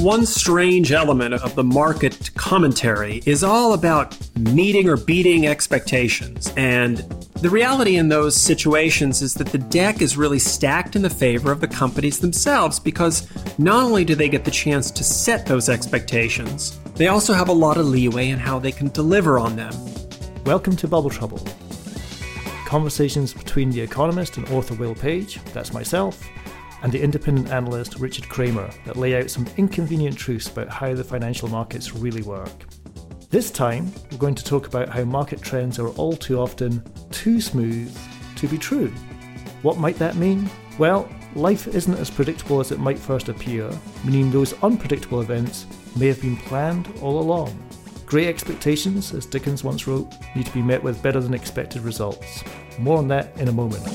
One strange element of the market commentary is all about meeting or beating expectations. And the reality in those situations is that the deck is really stacked in the favor of the companies themselves because not only do they get the chance to set those expectations, they also have a lot of leeway in how they can deliver on them. Welcome to Bubble Trouble. Conversations between the economist and author Will Page, that's myself, and the independent analyst Richard Kramer that lay out some inconvenient truths about how the financial markets really work. This time, we're going to talk about how market trends are all too often too smooth to be true. What might that mean? Well, life isn't as predictable as it might first appear, meaning those unpredictable events may have been planned all along. Great expectations, as Dickens once wrote, need to be met with better than expected results. More on that in a moment.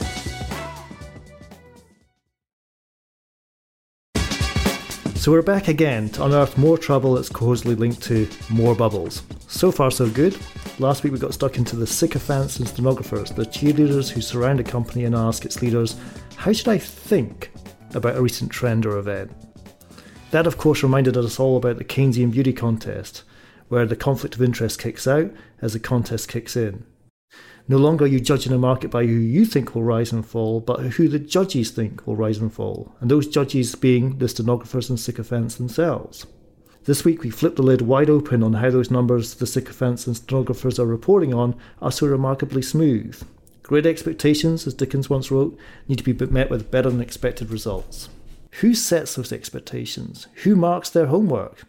So we're back again to unearth more trouble that's causally linked to more bubbles. So far, so good. Last week we got stuck into the sycophants and stenographers, the cheerleaders who surround a company and ask its leaders, How should I think about a recent trend or event? That, of course, reminded us all about the Keynesian beauty contest, where the conflict of interest kicks out as the contest kicks in. No longer are you judging a market by who you think will rise and fall, but who the judges think will rise and fall, and those judges being the stenographers and sycophants themselves. This week we flip the lid wide open on how those numbers the sycophants and stenographers are reporting on are so remarkably smooth. Great expectations, as Dickens once wrote, need to be met with better than expected results. Who sets those expectations? Who marks their homework?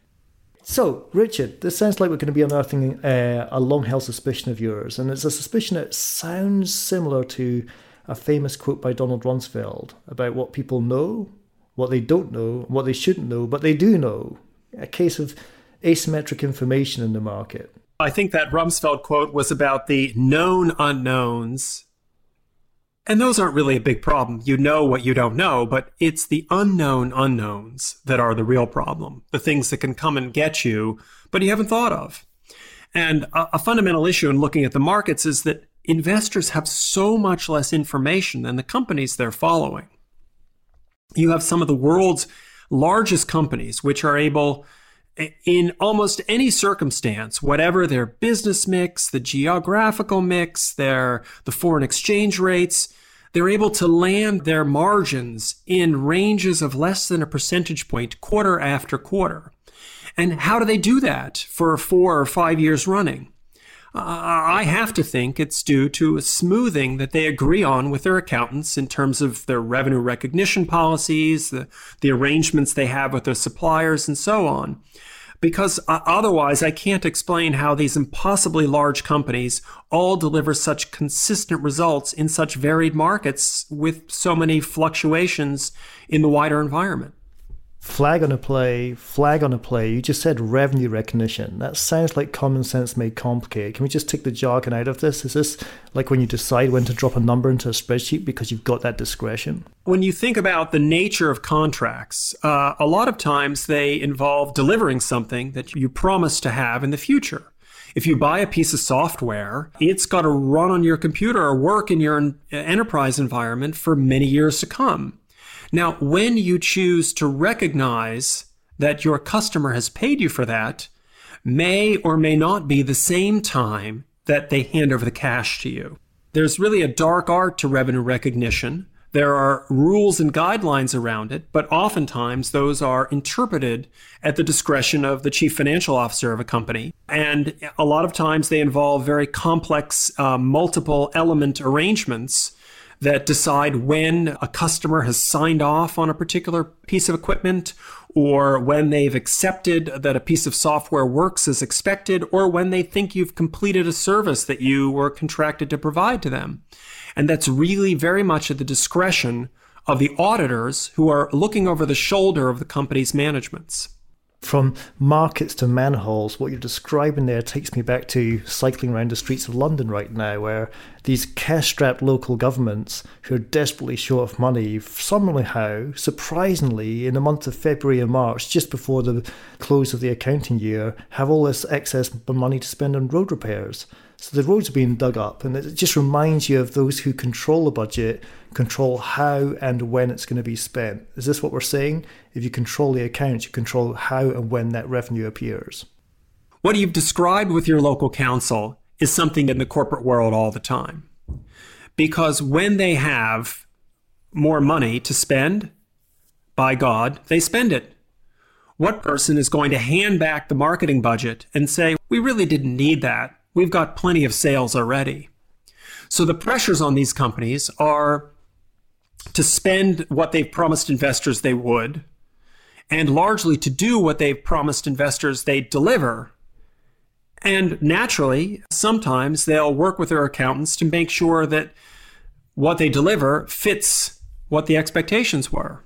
So, Richard, this sounds like we're going to be unearthing uh, a long held suspicion of yours, and it's a suspicion that sounds similar to a famous quote by Donald Rumsfeld about what people know, what they don't know, what they shouldn't know, but they do know. A case of asymmetric information in the market. I think that Rumsfeld quote was about the known unknowns. And those aren't really a big problem. You know what you don't know, but it's the unknown unknowns that are the real problem. The things that can come and get you, but you haven't thought of. And a, a fundamental issue in looking at the markets is that investors have so much less information than the companies they're following. You have some of the world's largest companies which are able in almost any circumstance, whatever their business mix, the geographical mix, their the foreign exchange rates, they're able to land their margins in ranges of less than a percentage point quarter after quarter. And how do they do that for four or five years running? I have to think it's due to a smoothing that they agree on with their accountants in terms of their revenue recognition policies, the, the arrangements they have with their suppliers, and so on. Because uh, otherwise, I can't explain how these impossibly large companies all deliver such consistent results in such varied markets with so many fluctuations in the wider environment. Flag on a play, flag on a play. You just said revenue recognition. That sounds like common sense made complicated. Can we just take the jargon out of this? Is this like when you decide when to drop a number into a spreadsheet because you've got that discretion? When you think about the nature of contracts, uh, a lot of times they involve delivering something that you promise to have in the future. If you buy a piece of software, it's got to run on your computer or work in your enterprise environment for many years to come. Now, when you choose to recognize that your customer has paid you for that, may or may not be the same time that they hand over the cash to you. There's really a dark art to revenue recognition There are rules and guidelines around it, but oftentimes those are interpreted at the discretion of the chief financial officer of a company. And a lot of times they involve very complex, uh, multiple element arrangements that decide when a customer has signed off on a particular piece of equipment or when they've accepted that a piece of software works as expected or when they think you've completed a service that you were contracted to provide to them. And that's really very much at the discretion of the auditors who are looking over the shoulder of the company's managements. From markets to manholes, what you're describing there takes me back to cycling around the streets of London right now, where these cash strapped local governments who are desperately short of money, somehow, surprisingly, in the month of February and March, just before the close of the accounting year, have all this excess money to spend on road repairs. So the roads are being dug up, and it just reminds you of those who control the budget, control how and when it's going to be spent. Is this what we're saying? If you control the accounts, you control how and when that revenue appears. What you've described with your local council is something in the corporate world all the time. Because when they have more money to spend, by God, they spend it. What person is going to hand back the marketing budget and say, we really didn't need that? We've got plenty of sales already. So the pressures on these companies are to spend what they've promised investors they would, and largely to do what they've promised investors they'd deliver. And naturally, sometimes they'll work with their accountants to make sure that what they deliver fits what the expectations were.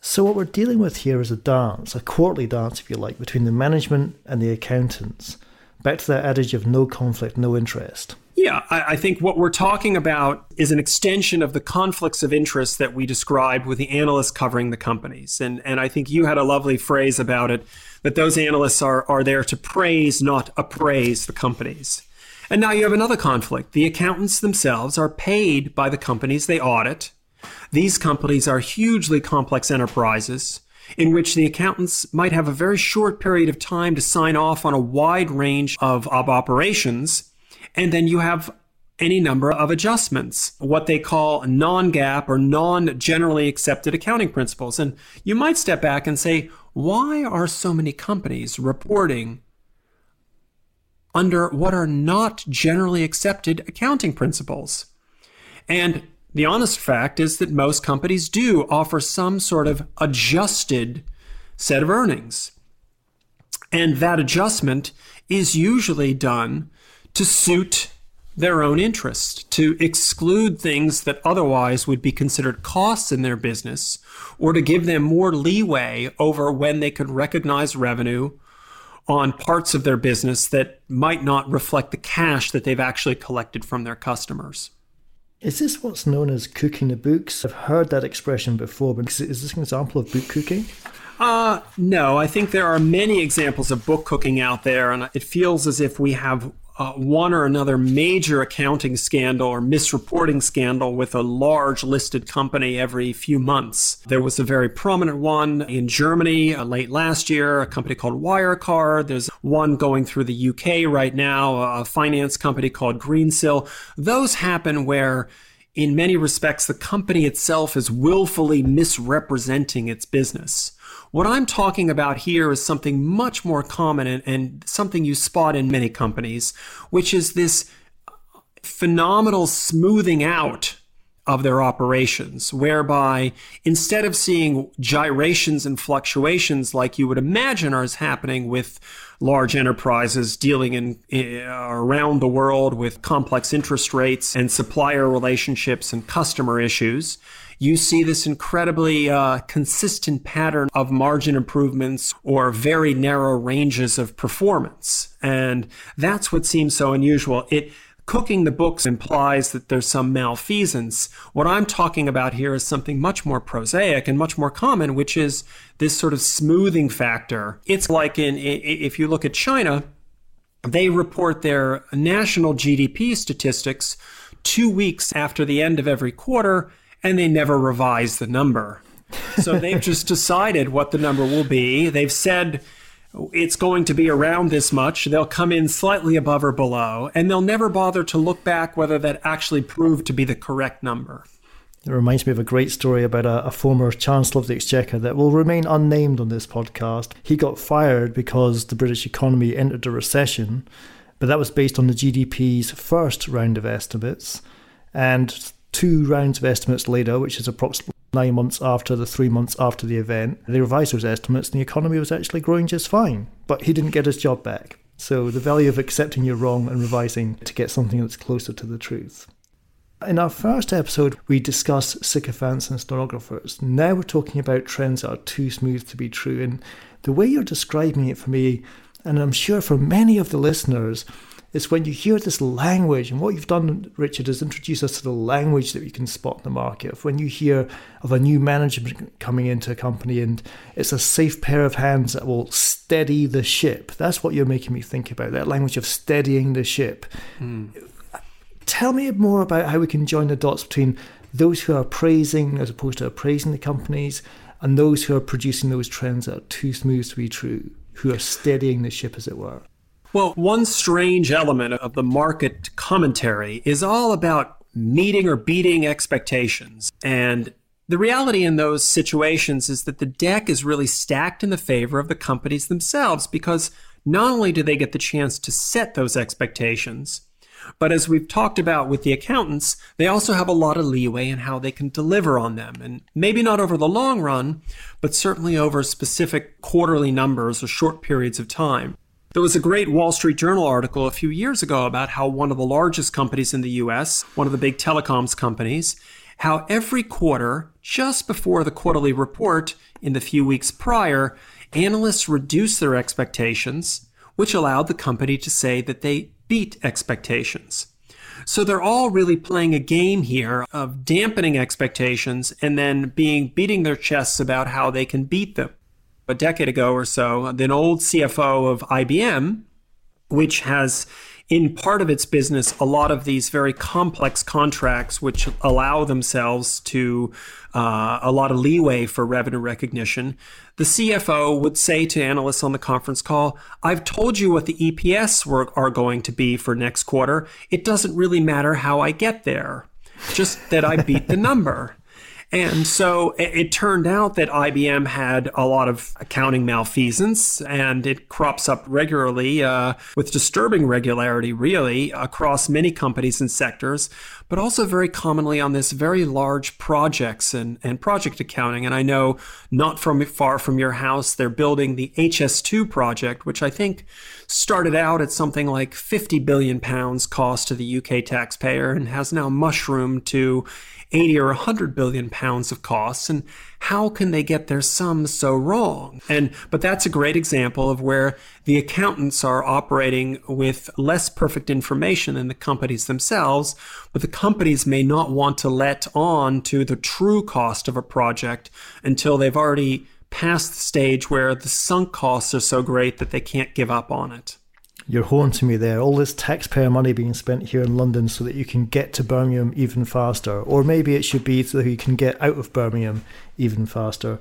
So, what we're dealing with here is a dance, a quarterly dance, if you like, between the management and the accountants. Back to that adage of no conflict, no interest. Yeah, I, I, think what we're talking about is an extension of the conflicts of interest that we described with the analysts covering the companies. And, and I think you had a lovely phrase about it that those analysts are, are there to praise, not appraise the companies. And now you have another conflict. The accountants themselves are paid by the companies they audit. These companies are hugely complex enterprises in which the accountants might have a very short period of time to sign off on a wide range of, operations. And then you have any number of adjustments, what they call non GAAP or non generally accepted accounting principles. And you might step back and say, why are so many companies reporting under what are not generally accepted accounting principles? And the honest fact is that most companies do offer some sort of adjusted set of earnings. And that adjustment is usually done to suit their own interest, to exclude things that otherwise would be considered costs in their business, or to give them more leeway over when they could recognize revenue on parts of their business that might not reflect the cash that they've actually collected from their customers. Is this what's known as cooking the books? I've heard that expression before, but is this an example of book cooking? Uh, no, I think there are many examples of book cooking out there, and it feels as if we have uh, one or another major accounting scandal or misreporting scandal with a large listed company every few months. There was a very prominent one in Germany uh, late last year, a company called Wirecard. There's one going through the UK right now, a finance company called Greensill. Those happen where in many respects, the company itself is willfully misrepresenting its business. What I'm talking about here is something much more common and, and something you spot in many companies, which is this phenomenal smoothing out of their operations, whereby instead of seeing gyrations and fluctuations like you would imagine are happening with large enterprises dealing in uh, around the world with complex interest rates and supplier relationships and customer issues, you see this incredibly uh, consistent pattern of margin improvements or very narrow ranges of performance. And that's what seems so unusual. It cooking the books implies that there's some malfeasance. What I'm talking about here is something much more prosaic and much more common, which is this sort of smoothing factor. It's like in, if you look at China, they report their national GDP statistics two weeks after the end of every quarter and they never revise the number. So they've just decided what the number will be. They've said it's going to be around this much. They'll come in slightly above or below, and they'll never bother to look back whether that actually proved to be the correct number. It reminds me of a great story about a, a, former Chancellor of the Exchequer that will remain unnamed on this podcast. He got fired because the British economy entered a recession, but that was based on the GDP's first round of estimates. And two rounds of estimates later, which is approximately nine months after the three months after the event, they revised those estimates and the economy was actually growing just fine. But he didn't get his job back. So the value of accepting you're wrong and revising to get something that's closer to the truth. In our first episode, we discussed sycophants and stenographers. Now we're talking about trends that are too smooth to be true. And the way you're describing it for me, and I'm sure for many of the listeners, is when you hear this language, and what you've done, Richard, is introduce us to the language that we can spot in the market. When you hear of a new management coming into a company and it's a safe pair of hands that will steady the ship. That's what you're making me think about, that language of steadying the ship. Mm tell me more about how we can join the dots between those who are praising as opposed to appraising the companies and those who are producing those trends that are too smooth to be true, who are steadying the ship, as it were. Well, one strange element of the market commentary is all about meeting or beating expectations. And the reality in those situations is that the deck is really stacked in the favor of the companies themselves because not only do they get the chance to set those expectations, but as we've talked about with the accountants, they also have a lot of leeway in how they can deliver on them. And maybe not over the long run, but certainly over specific quarterly numbers or short periods of time. There was a great Wall Street Journal article a few years ago about how one of the largest companies in the US, one of the big telecoms companies, how every quarter, just before the quarterly report in the few weeks prior, analysts reduced their expectations, which allowed the company to say that they beat expectations. So they're all really playing a game here of dampening expectations and then being beating their chests about how they can beat them. A decade ago or so, an old CFO of IBM, which has in part of its business a lot of these very complex contracts which allow themselves to uh, a lot of leeway for revenue recognition. The cfo would say to analysts on the conference call i've told you what the eps were, are going to be for next quarter. It doesn't really matter how i get there. Just that i beat the number and so it, it, turned out that IBM had a lot of accounting malfeasance, and it crops up regularly uh, with disturbing regularity, really, across many companies and sectors, but also very commonly on this very large projects and, and project accounting. And I know not from far from your house, they're building the HS2 project, which I think started out at something like 50 billion pounds cost to the UK taxpayer and has now mushroomed to 80 or 100 billion pounds of costs and how can they get their sums so wrong? And but that's a great example of where the accountants are operating with less perfect information than the companies themselves but the companies may not want to let on to the true cost of a project until they've already passed the stage where the sunk costs are so great that they can't give up on it you're haunting me there. All this taxpayer money being spent here in London so that you can get to Birmingham even faster. Or maybe it should be so that you can get out of Birmingham even faster,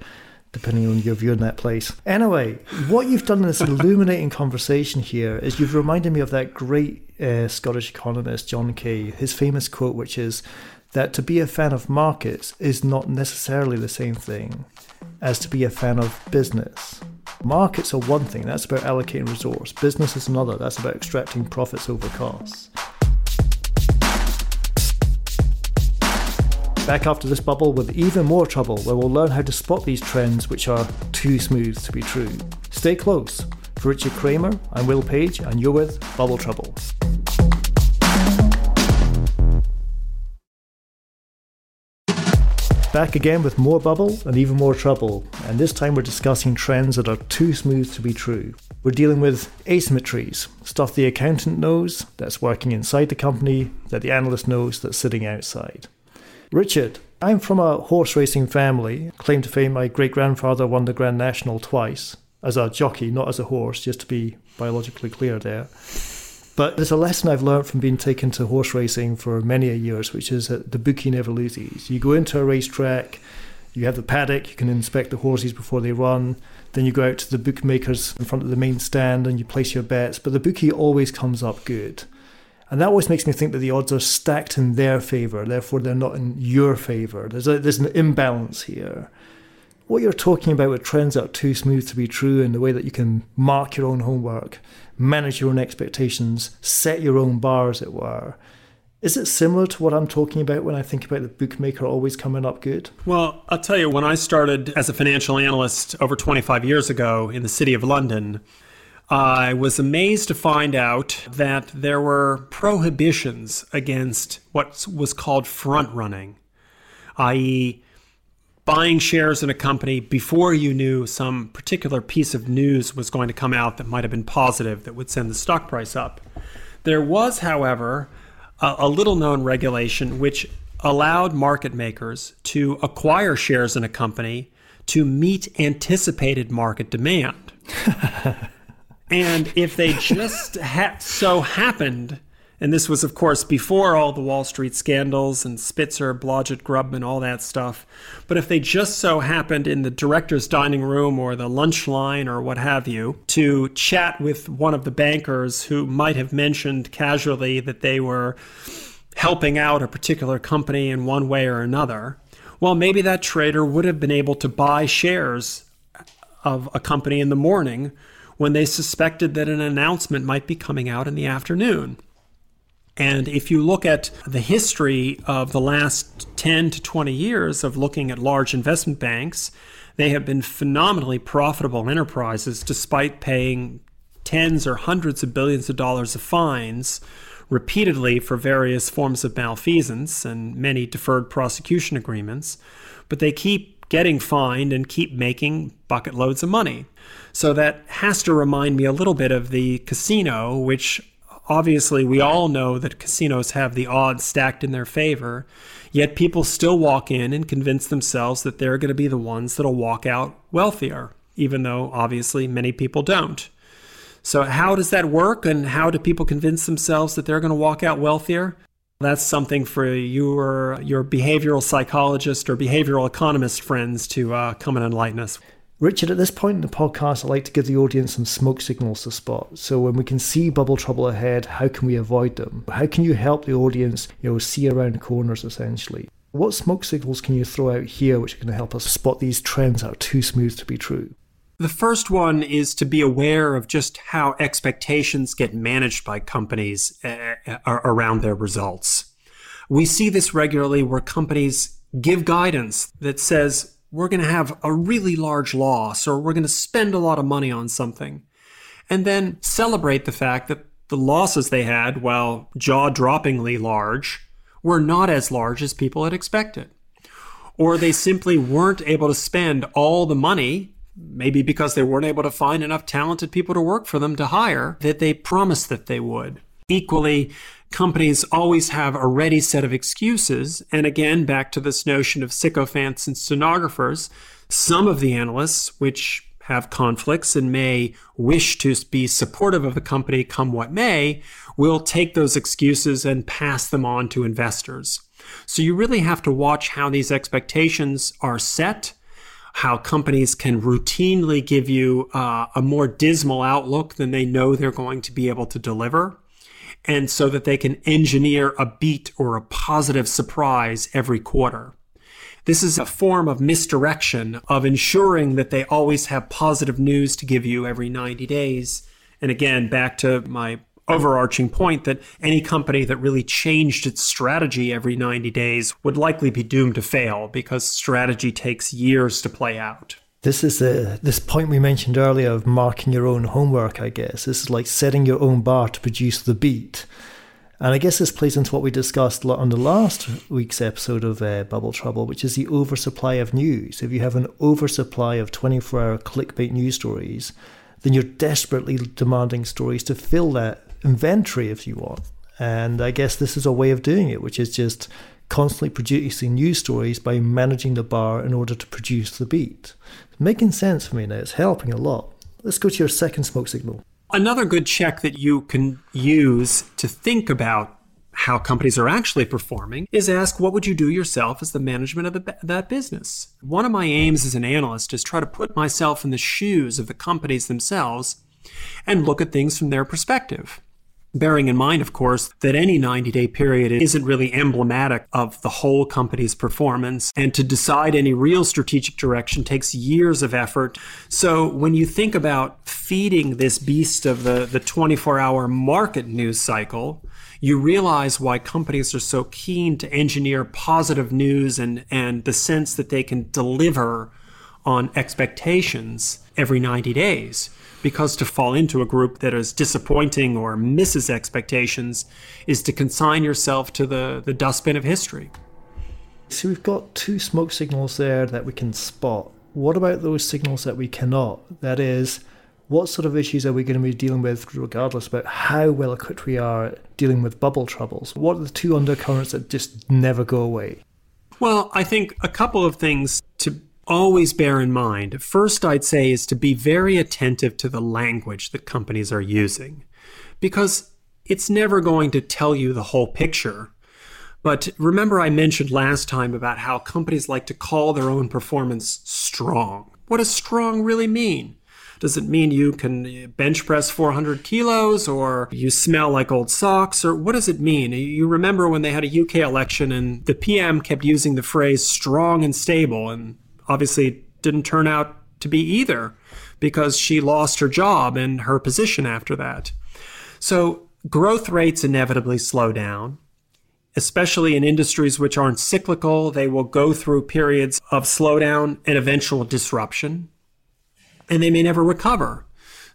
depending on your view on that place. Anyway, what you've done in this illuminating conversation here is you've reminded me of that great uh, Scottish economist, John Kay, his famous quote, which is that to be a fan of markets is not necessarily the same thing as to be a fan of business. Markets are one thing, that's about allocating resource. Business is another, that's about extracting profits over costs. Back after this bubble with even more trouble, where we'll learn how to spot these trends which are too smooth to be true. Stay close. For Richard Kramer, I'm Will Page, and you're with Bubble Trouble. Back again with more bubble and even more trouble, and this time we're discussing trends that are too smooth to be true. We're dealing with asymmetries, stuff the accountant knows that's working inside the company, that the analyst knows that's sitting outside. Richard, I'm from a horse racing family. Claim to fame, my great grandfather won the Grand National twice, as a jockey, not as a horse, just to be biologically clear there. But there's a lesson I've learned from being taken to horse racing for many years, which is that the bookie never loses. You go into a racetrack, you have the paddock, you can inspect the horses before they run. Then you go out to the bookmakers in front of the main stand and you place your bets. But the bookie always comes up good. And that always makes me think that the odds are stacked in their favour, therefore they're not in your favour. There's, there's an imbalance here. What you're talking about with trends that are too smooth to be true and the way that you can mark your own homework, manage your own expectations, set your own bar, as it were, is it similar to what I'm talking about when I think about the bookmaker always coming up good? Well, I'll tell you, when I started as a financial analyst over 25 years ago in the city of London, I was amazed to find out that there were prohibitions against what was called front running, i.e., buying shares in a company before you knew some particular piece of news was going to come out that might have been positive that would send the stock price up. There was, however, a, a little known regulation which allowed market makers to acquire shares in a company to meet anticipated market demand. and if they just ha- so happened, and this was, of course, before all the Wall Street scandals and Spitzer, Blodgett, Grubman, all that stuff. But if they just so happened in the director's dining room or the lunch line or what have you to chat with one of the bankers who might have mentioned casually that they were helping out a particular company in one way or another, well, maybe that trader would have been able to buy shares of a company in the morning when they suspected that an announcement might be coming out in the afternoon. And if you look at the history of the last 10 to 20 years of looking at large investment banks, they have been phenomenally profitable enterprises despite paying tens or hundreds of billions of dollars of fines repeatedly for various forms of malfeasance and many deferred prosecution agreements. But they keep getting fined and keep making bucket loads of money. So that has to remind me a little bit of the casino, which obviously we all know that casinos have the odds stacked in their favor, yet people still walk in and convince themselves that they're going to be the ones that'll walk out wealthier, even though obviously many people don't. So, how does that work, and how do people convince themselves that they're going to walk out wealthier? That's something for your your behavioral psychologist or behavioral economist friends to uh, come and enlighten us. Richard, at this point in the podcast, I'd like to give the audience some smoke signals to spot. So when we can see bubble trouble ahead, how can we avoid them? How can you help the audience, you know, see around corners essentially? What smoke signals can you throw out here which are going to help us spot these trends that are too smooth to be true? The first one is to be aware of just how expectations get managed by companies uh, around their results. We see this regularly where companies give guidance that says we're going to have a really large loss or we're going to spend a lot of money on something. And then celebrate the fact that the losses they had, while jaw droppingly large, were not as large as people had expected. Or they simply weren't able to spend all the money, maybe because they weren't able to find enough talented people to work for them to hire, that they promised that they would. Equally, companies always have a ready set of excuses. And again, back to this notion of sycophants and stenographers, some of the analysts, which have conflicts and may wish to be supportive of the company come what may, will take those excuses and pass them on to investors. So you really have to watch how these expectations are set, how companies can routinely give you uh, a more dismal outlook than they know they're going to be able to deliver and so that they can engineer a beat or a positive surprise every quarter. This is a form of misdirection of ensuring that they always have positive news to give you every 90 days. And again, back to my overarching point that any company that really changed its strategy every 90 days would likely be doomed to fail because strategy takes years to play out. This is the this point we mentioned earlier of marking your own homework. I guess this is like setting your own bar to produce the beat, and I guess this plays into what we discussed on the last week's episode of uh, Bubble Trouble, which is the oversupply of news. If you have an oversupply of twenty-four-hour clickbait news stories, then you're desperately demanding stories to fill that inventory, if you want. And I guess this is a way of doing it, which is just constantly producing news stories by managing the bar in order to produce the beat. Making sense for me now, it's helping a lot. Let's go to your second smoke signal. Another good check that you can use to think about how companies are actually performing is ask what would you do yourself as the management of that business one of my aims as an analyst is try to put myself in the shoes of the companies themselves and look at things from their perspective Bearing in mind, of course, that any 90 day period isn't really emblematic of the whole company's performance. And to decide any real strategic direction takes years of effort. So when you think about feeding this beast of the, the 24 hour market news cycle, you realize why companies are so keen to engineer positive news and, and the sense that they can deliver on expectations every 90 days. Because to fall into a group that is disappointing or misses expectations is to consign yourself to the, the dustbin of history. So we've got two smoke signals there that we can spot. What about those signals that we cannot? That is, what sort of issues are we going to be dealing with, regardless about how well equipped we are dealing with bubble troubles? What are the two undercurrents that just never go away? Well, I think a couple of things always bear in mind. First, I'd say is to be very attentive to the language that companies are using, because it's never going to tell you the whole picture. But remember, I mentioned last time about how companies like to call their own performance strong. What does strong really mean? Does it mean you can uh, bench press 400 kilos or you smell like old socks? Or what does it mean? You remember when they had a UK election and the PM kept using the phrase strong and stable, and obviously didn't turn out to be either because she lost her job and her position after that. So growth rates inevitably slow down. Especially in industries which aren't cyclical, they will go through periods of slowdown and eventual disruption and they may never recover.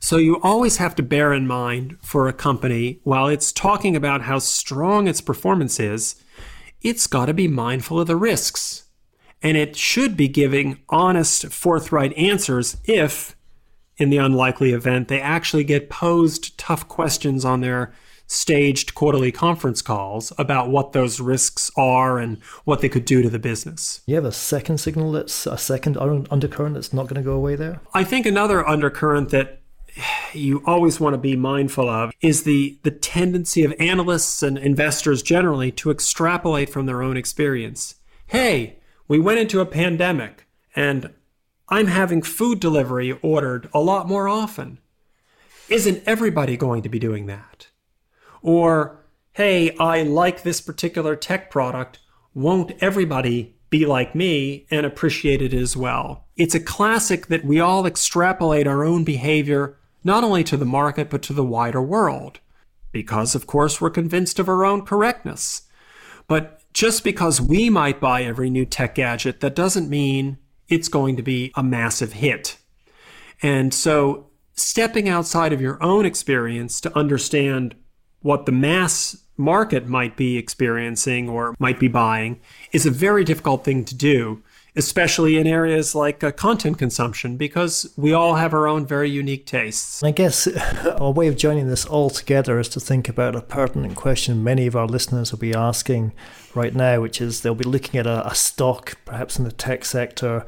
So you always have to bear in mind for a company, while it's talking about how strong its performance is, it's got to be mindful of the risks. And it should be giving honest, forthright answers if, in the unlikely event, they actually get posed tough questions on their staged quarterly conference calls about what those risks are and what they could do to the business. You have a second signal that's a second undercurrent that's not going to go away there? I think another undercurrent that you always want to be mindful of is the, the tendency of analysts and investors generally to extrapolate from their own experience. Hey, we went into a pandemic and I'm having food delivery ordered a lot more often. Isn't everybody going to be doing that? Or, hey, I like this particular tech product. Won't everybody be like me and appreciate it as well? It's a classic that we all extrapolate our own behavior not only to the market, but to the wider world. Because, of course, we're convinced of our own correctness. But just because we might buy every new tech gadget, that doesn't mean it's going to be a massive hit. And so, stepping outside of your own experience to understand what the mass market might be experiencing or might be buying is a very difficult thing to do, especially in areas like uh, content consumption, because we all have our own very unique tastes. I guess a way of joining this all together is to think about a pertinent question many of our listeners will be asking right now, which is they'll be looking at a, a stock, perhaps in the tech sector,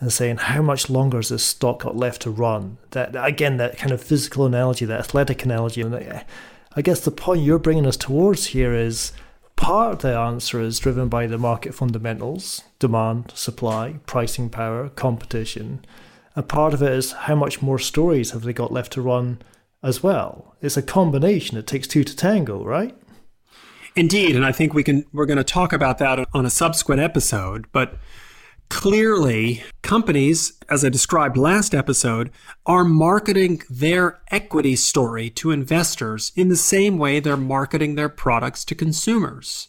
and saying how much longer has this stock got left to run. That again, that kind of physical analogy, that athletic analogy. And I guess the point you're bringing us towards here is part of the answer is driven by the market fundamentals demand, supply, pricing power, competition. And part of it is how much more stories have they got left to run as well. It's a combination, it takes two to tango, right? Indeed, and I think we can we're going to talk about that on a subsequent episode, but Clearly, companies, as I described last episode, are marketing their equity story to investors in the same way they're marketing their products to consumers.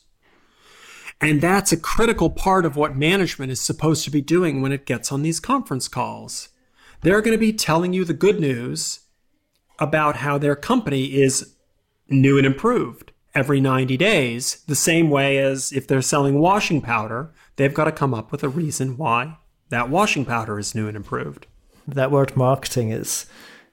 And that's a critical part of what management is supposed to be doing when it gets on these conference calls. They're going to be telling you the good news about how their company is new and improved every 90 days, the same way as if they're selling washing powder, they've got to come up with a reason why that washing powder is new and improved. That word marketing is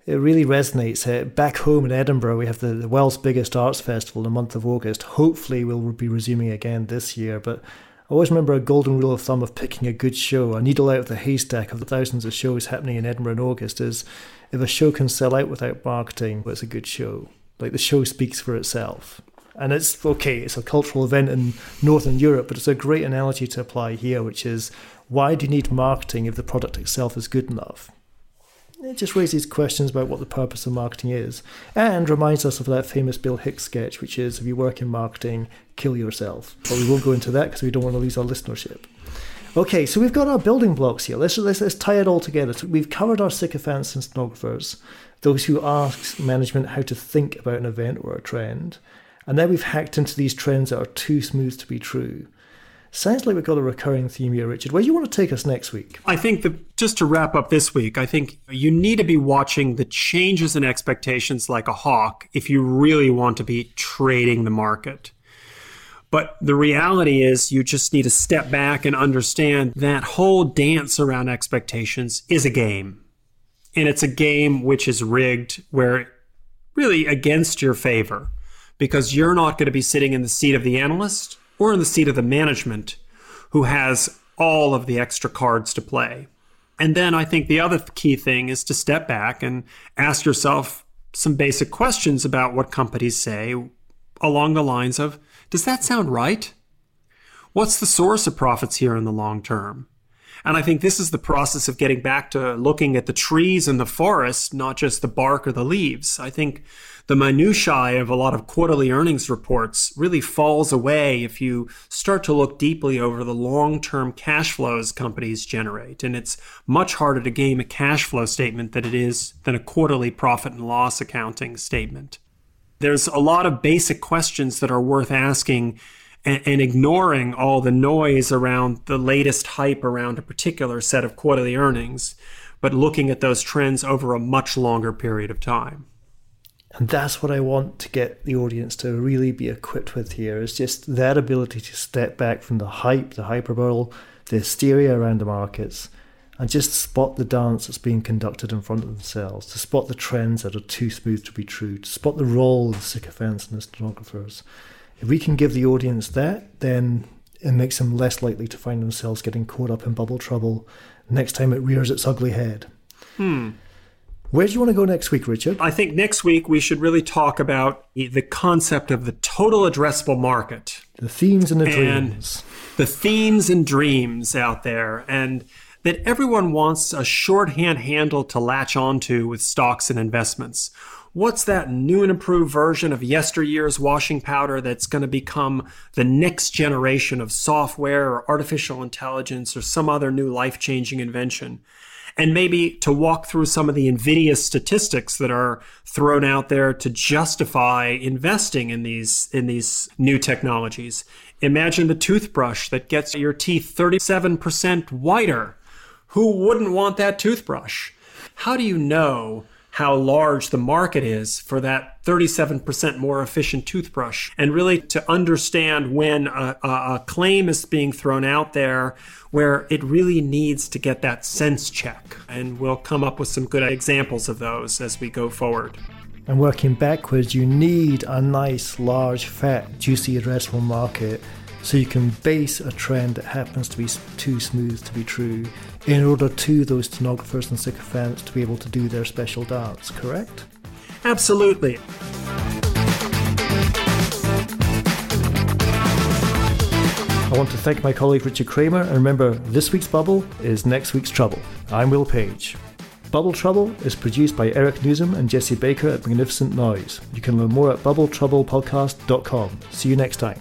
it really resonates. Back home in Edinburgh, we have the, the world's biggest arts festival in the month of August. Hopefully, we'll be resuming again this year. But I always remember a golden rule of thumb of picking a good show. A needle out of the haystack of the thousands of shows happening in Edinburgh in August is if a show can sell out without marketing, well, it's a good show. Like the show speaks for itself. And it's okay, it's a cultural event in Northern Europe, but it's a great analogy to apply here, which is why do you need marketing if the product itself is good enough? it just raises questions about what the purpose of marketing is and reminds us of that famous Bill Hicks sketch, which is if you work in marketing, kill yourself. But we won't go into that because we don't want to lose our listenership. Okay, so we've got our building blocks here. Let's, let's, let's tie it all together. So we've covered our sycophants and stenographers, those who ask management how to think about an event or a trend. And then we've hacked into these trends that are too smooth to be true. Sounds like we've got a recurring theme here, Richard. Where do you want to take us next week? I think that just to wrap up this week, I think you need to be watching the changes in expectations like a hawk if you really want to be trading the market. But the reality is, you just need to step back and understand that whole dance around expectations is a game. And it's a game which is rigged where really against your favor because you're not going to be sitting in the seat of the analyst or in the seat of the management who has all of the extra cards to play. And then I think the other key thing is to step back and ask yourself some basic questions about what companies say along the lines of Does that sound right? What's the source of profits here in the long term? And I think this is the process of getting back to looking at the trees and the forest, not just the bark or the leaves. I think the minutiae of a lot of quarterly earnings reports really falls away if you start to look deeply over the long-term cash flows companies generate. And it's much harder to game a cash flow statement than it is than a quarterly profit and loss accounting statement. There's a lot of basic questions that are worth asking and ignoring all the noise around the latest hype around a particular set of quarterly earnings, but looking at those trends over a much longer period of time. And that's what I want to get the audience to really be equipped with here is just that ability to step back from the hype, the hyperbole, the hysteria around the markets, and just spot the dance that's being conducted in front of themselves, to spot the trends that are too smooth to be true, to spot the role of the sycophants and the stenographers. If we can give the audience that, then it makes them less likely to find themselves getting caught up in bubble trouble next time it rears its ugly head. Hmm. Where do you want to go next week, Richard? I think next week we should really talk about the concept of the total addressable market. The themes and the and dreams. The themes and dreams out there. And that everyone wants a shorthand handle to latch onto with stocks and investments. What's that new and improved version of yesteryear's washing powder that's going to become the next generation of software or artificial intelligence or some other new life changing invention? And maybe to walk through some of the invidious statistics that are thrown out there to justify investing in these in these new technologies. Imagine the toothbrush that gets your teeth 37% whiter. Who wouldn't want that toothbrush? How do you know how large the market is for that 37% more efficient toothbrush and really to understand when a, a, claim is being thrown out there where it really needs to get that sense check. And we'll come up with some good examples of those as we go forward. And working backwards, you need a nice, large, fat, juicy addressable market so you can base a trend that happens to be too smooth to be true in order to those stenographers and sycophants to be able to do their special dance, correct? Absolutely. I want to thank my colleague Richard Kramer, and remember, this week's bubble is next week's trouble. I'm Will Page. Bubble Trouble is produced by Eric Nuzum and Jesse Baker at Magnificent Noise. You can learn more at bubbletroublepodcast.com. See you next time.